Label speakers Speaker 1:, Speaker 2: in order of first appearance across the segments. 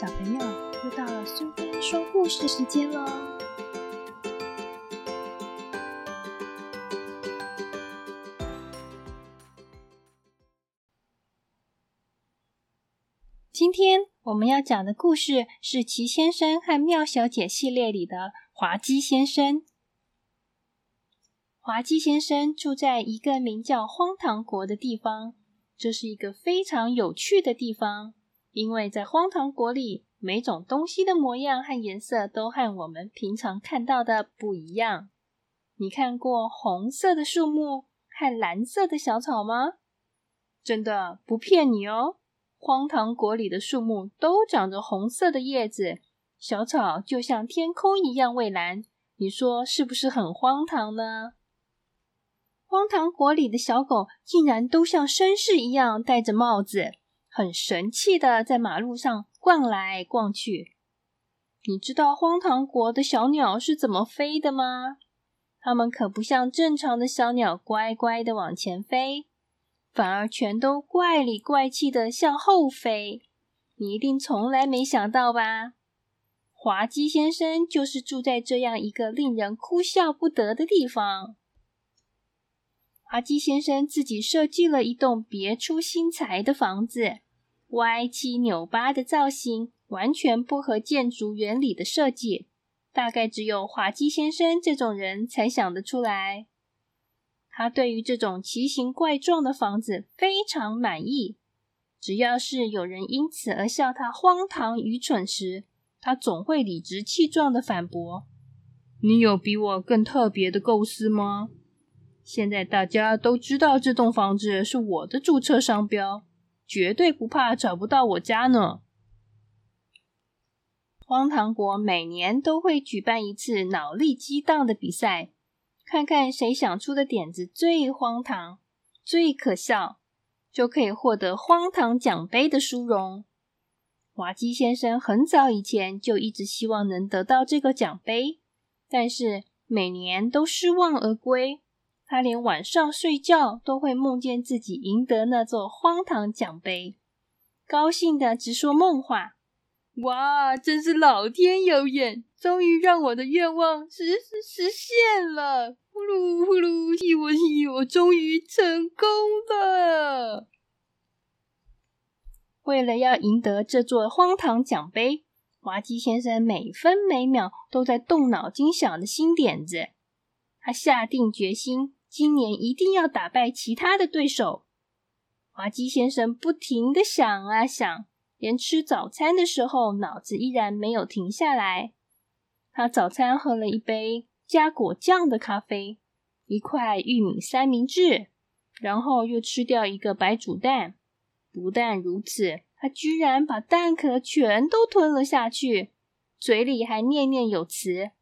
Speaker 1: 小朋友，又到了苏菲说故事时间喽！今天我们要讲的故事是《奇先生和妙小姐》系列里的滑稽先生。滑稽先生住在一个名叫荒唐国的地方，这是一个非常有趣的地方。因为在荒唐国里，每种东西的模样和颜色都和我们平常看到的不一样。你看过红色的树木和蓝色的小草吗？真的不骗你哦，荒唐国里的树木都长着红色的叶子，小草就像天空一样蔚蓝。你说是不是很荒唐呢？荒唐国里的小狗竟然都像绅士一样戴着帽子。很神气的在马路上逛来逛去。你知道荒唐国的小鸟是怎么飞的吗？它们可不像正常的小鸟乖乖的往前飞，反而全都怪里怪气的向后飞。你一定从来没想到吧？滑稽先生就是住在这样一个令人哭笑不得的地方。滑稽先生自己设计了一栋别出心裁的房子。歪七扭八的造型完全不合建筑原理的设计，大概只有滑稽先生这种人才想得出来。他对于这种奇形怪状的房子非常满意。只要是有人因此而笑他荒唐愚蠢时，他总会理直气壮的反驳：“你有比我更特别的构思吗？现在大家都知道这栋房子是我的注册商标。”绝对不怕找不到我家呢！荒唐国每年都会举办一次脑力激荡的比赛，看看谁想出的点子最荒唐、最可笑，就可以获得荒唐奖杯的殊荣。滑稽先生很早以前就一直希望能得到这个奖杯，但是每年都失望而归。他连晚上睡觉都会梦见自己赢得那座荒唐奖杯，高兴的直说梦话。哇，真是老天有眼，终于让我的愿望实实实现了！呼噜呼噜，替我替我，终于成功了。为了要赢得这座荒唐奖杯，滑稽先生每分每秒都在动脑筋想的新点子。他下定决心。今年一定要打败其他的对手。滑稽先生不停的想啊想，连吃早餐的时候，脑子依然没有停下来。他早餐喝了一杯加果酱的咖啡，一块玉米三明治，然后又吃掉一个白煮蛋。不但如此，他居然把蛋壳全都吞了下去，嘴里还念念有词。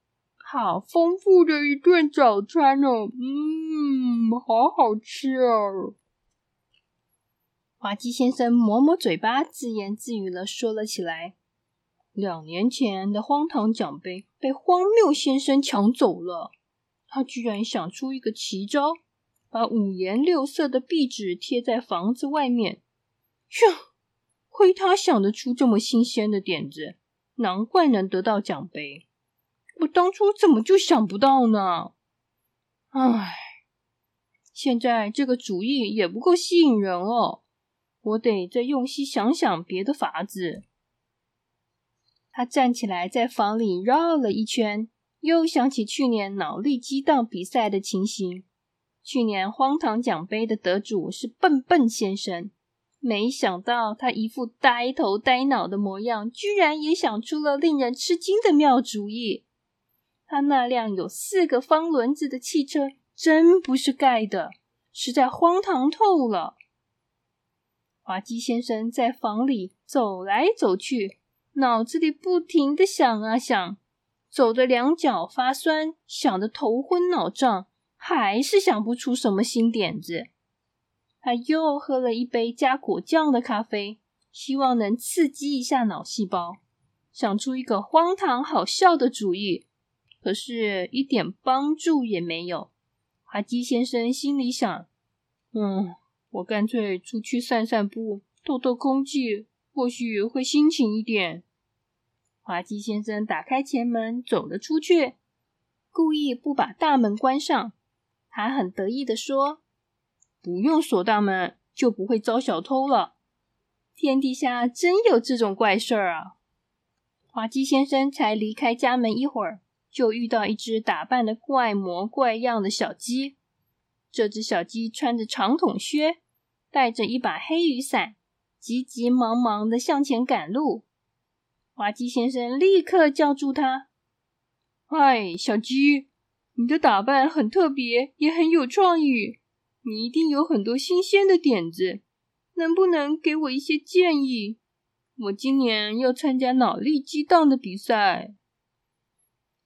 Speaker 1: 好丰富的一顿早餐哦，嗯，好好吃哦。滑稽先生抹抹嘴巴，自言自语的，说了起来：“两年前的荒唐奖杯被荒谬先生抢走了，他居然想出一个奇招，把五颜六色的壁纸贴在房子外面。哟，亏他想得出这么新鲜的点子，难怪能得到奖杯。”我当初怎么就想不到呢？唉，现在这个主意也不够吸引人哦，我得再用心想想别的法子。他站起来，在房里绕了一圈，又想起去年脑力激荡比赛的情形。去年荒唐奖杯的得主是笨笨先生，没想到他一副呆头呆脑的模样，居然也想出了令人吃惊的妙主意。他那辆有四个方轮子的汽车真不是盖的，实在荒唐透了。滑稽先生在房里走来走去，脑子里不停的想啊想，走的两脚发酸，想的头昏脑胀，还是想不出什么新点子。他又喝了一杯加果酱的咖啡，希望能刺激一下脑细胞，想出一个荒唐好笑的主意。可是，一点帮助也没有。滑稽先生心里想：“嗯，我干脆出去散散步，透透空气，或许会心情一点。”滑稽先生打开前门走了出去，故意不把大门关上。他很得意的说：“不用锁大门，就不会遭小偷了。天底下真有这种怪事儿啊！”滑稽先生才离开家门一会儿，就遇到一只打扮的怪模怪样的小鸡。这只小鸡穿着长筒靴，带着一把黑雨伞，急急忙忙的向前赶路。滑稽先生立刻叫住他：“嗨，小鸡！”你的打扮很特别，也很有创意。你一定有很多新鲜的点子，能不能给我一些建议？我今年要参加脑力激荡的比赛。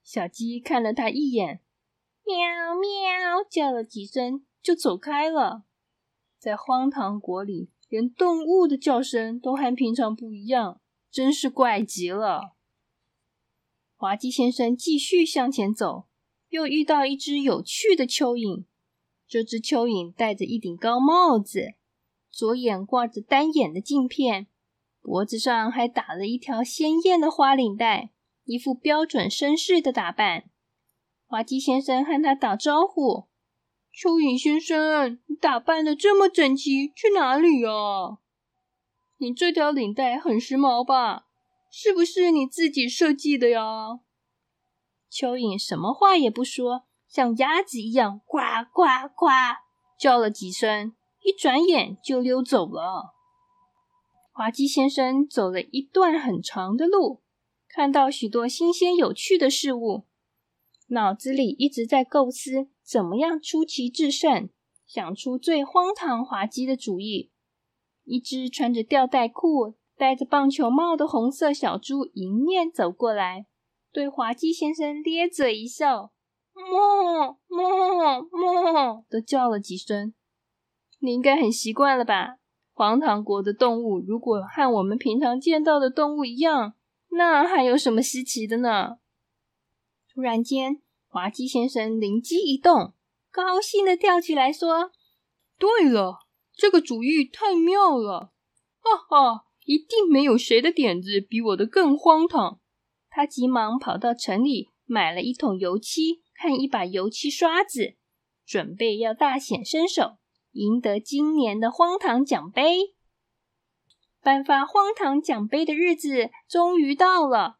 Speaker 1: 小鸡看了他一眼，喵喵叫了几声，就走开了。在荒唐国里，连动物的叫声都和平常不一样，真是怪极了。滑稽先生继续向前走。又遇到一只有趣的蚯蚓。这只蚯蚓戴着一顶高帽子，左眼挂着单眼的镜片，脖子上还打了一条鲜艳的花领带，一副标准绅士的打扮。滑稽先生和他打招呼：“蚯蚓先生，你打扮的这么整齐，去哪里啊？你这条领带很时髦吧？是不是你自己设计的呀？”蚯蚓什么话也不说，像鸭子一样呱呱呱叫了几声，一转眼就溜走了。滑稽先生走了一段很长的路，看到许多新鲜有趣的事物，脑子里一直在构思怎么样出奇制胜，想出最荒唐滑稽的主意。一只穿着吊带裤、戴着棒球帽的红色小猪迎面走过来。对滑稽先生咧嘴一笑，哞哞哞的叫了几声。你应该很习惯了吧？荒唐国的动物如果和我们平常见到的动物一样，那还有什么稀奇的呢？突然间，滑稽先生灵机一动，高兴的跳起来说：“对了，这个主意太妙了！哈哈，一定没有谁的点子比我的更荒唐。”他急忙跑到城里，买了一桶油漆和一把油漆刷子，准备要大显身手，赢得今年的荒唐奖杯。颁发荒唐奖杯的日子终于到了。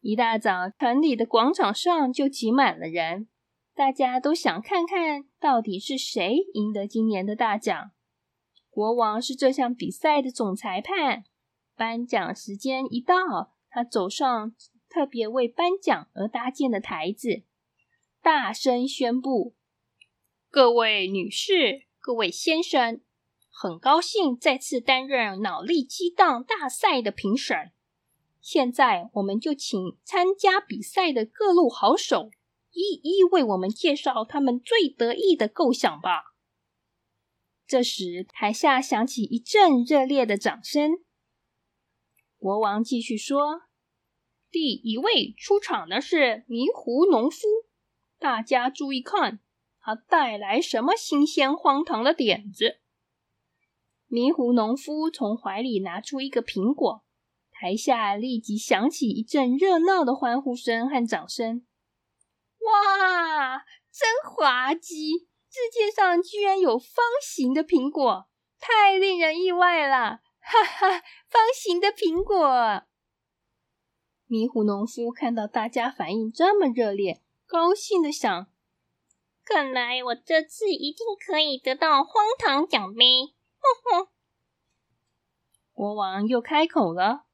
Speaker 1: 一大早，城里的广场上就挤满了人，大家都想看看到底是谁赢得今年的大奖。国王是这项比赛的总裁判。颁奖时间一到，他走上。特别为颁奖而搭建的台子，大声宣布：“各位女士、各位先生，很高兴再次担任脑力激荡大赛的评审。现在，我们就请参加比赛的各路好手一一为我们介绍他们最得意的构想吧。”这时，台下响起一阵热烈的掌声。国王继续说。第一位出场的是迷糊农夫，大家注意看，他带来什么新鲜荒唐的点子？迷糊农夫从怀里拿出一个苹果，台下立即响起一阵热闹的欢呼声和掌声。哇，真滑稽！世界上居然有方形的苹果，太令人意外了！哈哈，方形的苹果。迷糊农夫看到大家反应这么热烈，高兴的想：“看来我这次一定可以得到荒唐奖杯！”哼哼。国王又开口了：“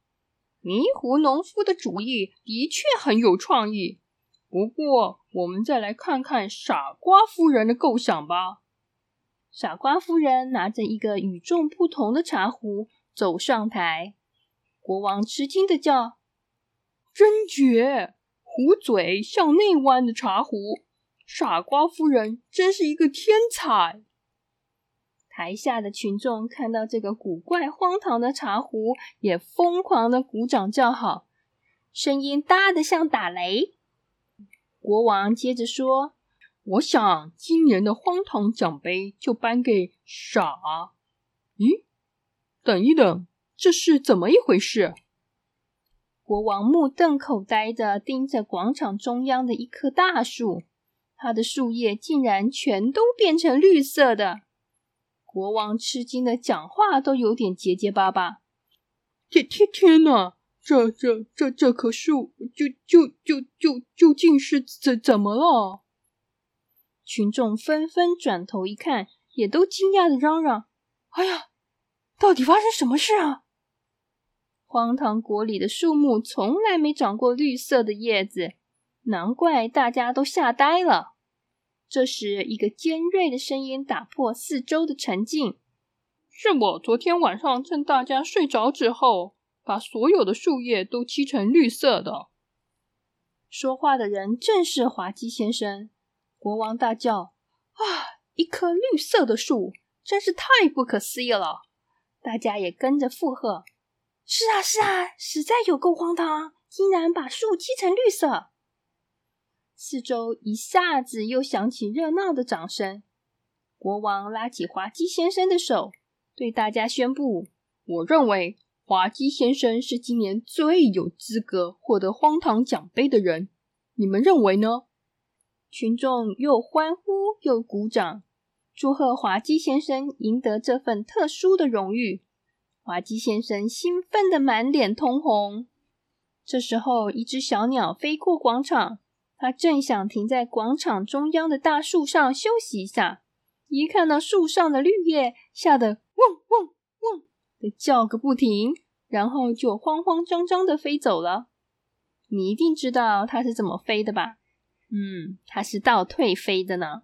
Speaker 1: 迷糊农夫的主意的确很有创意，不过我们再来看看傻瓜夫人的构想吧。”傻瓜夫人拿着一个与众不同的茶壶走上台，国王吃惊的叫。真绝！壶嘴向内弯的茶壶，傻瓜夫人真是一个天才。台下的群众看到这个古怪荒唐的茶壶，也疯狂的鼓掌叫好，声音大的像打雷。国王接着说：“我想今年的荒唐奖杯就颁给傻……咦，等一等，这是怎么一回事？”国王目瞪口呆的盯着广场中央的一棵大树，它的树叶竟然全都变成绿色的。国王吃惊的讲话都有点结结巴巴。
Speaker 2: 天天天哪！这这这这棵树，就就就就究竟是怎怎么了？
Speaker 1: 群众纷纷转头一看，也都惊讶的嚷嚷：“
Speaker 2: 哎呀，到底发生什么事啊？”
Speaker 1: 荒唐国里的树木从来没长过绿色的叶子，难怪大家都吓呆了。这时，一个尖锐的声音打破四周的沉静：“
Speaker 2: 是我昨天晚上趁大家睡着之后，把所有的树叶都漆成绿色的。”
Speaker 1: 说话的人正是滑稽先生。国王大叫：“啊！一棵绿色的树，真是太不可思议了！”大家也跟着附和。是啊，是啊，实在有够荒唐，竟然把树漆成绿色。四周一下子又响起热闹的掌声。国王拉起滑稽先生的手，对大家宣布：“
Speaker 2: 我认为滑稽先生是今年最有资格获得荒唐奖杯的人。你们认为呢？”
Speaker 1: 群众又欢呼又鼓掌，祝贺滑稽先生赢得这份特殊的荣誉。滑稽先生兴奋的满脸通红。这时候，一只小鸟飞过广场，它正想停在广场中央的大树上休息一下，一看到树上的绿叶，吓得嗡嗡嗡的叫个不停，然后就慌慌张张的飞走了。你一定知道它是怎么飞的吧？嗯，它是倒退飞的呢。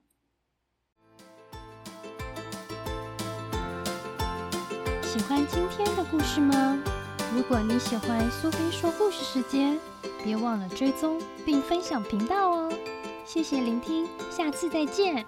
Speaker 1: 喜欢今天的故事吗？如果你喜欢苏菲说故事时间，别忘了追踪并分享频道哦。谢谢聆听，下次再见。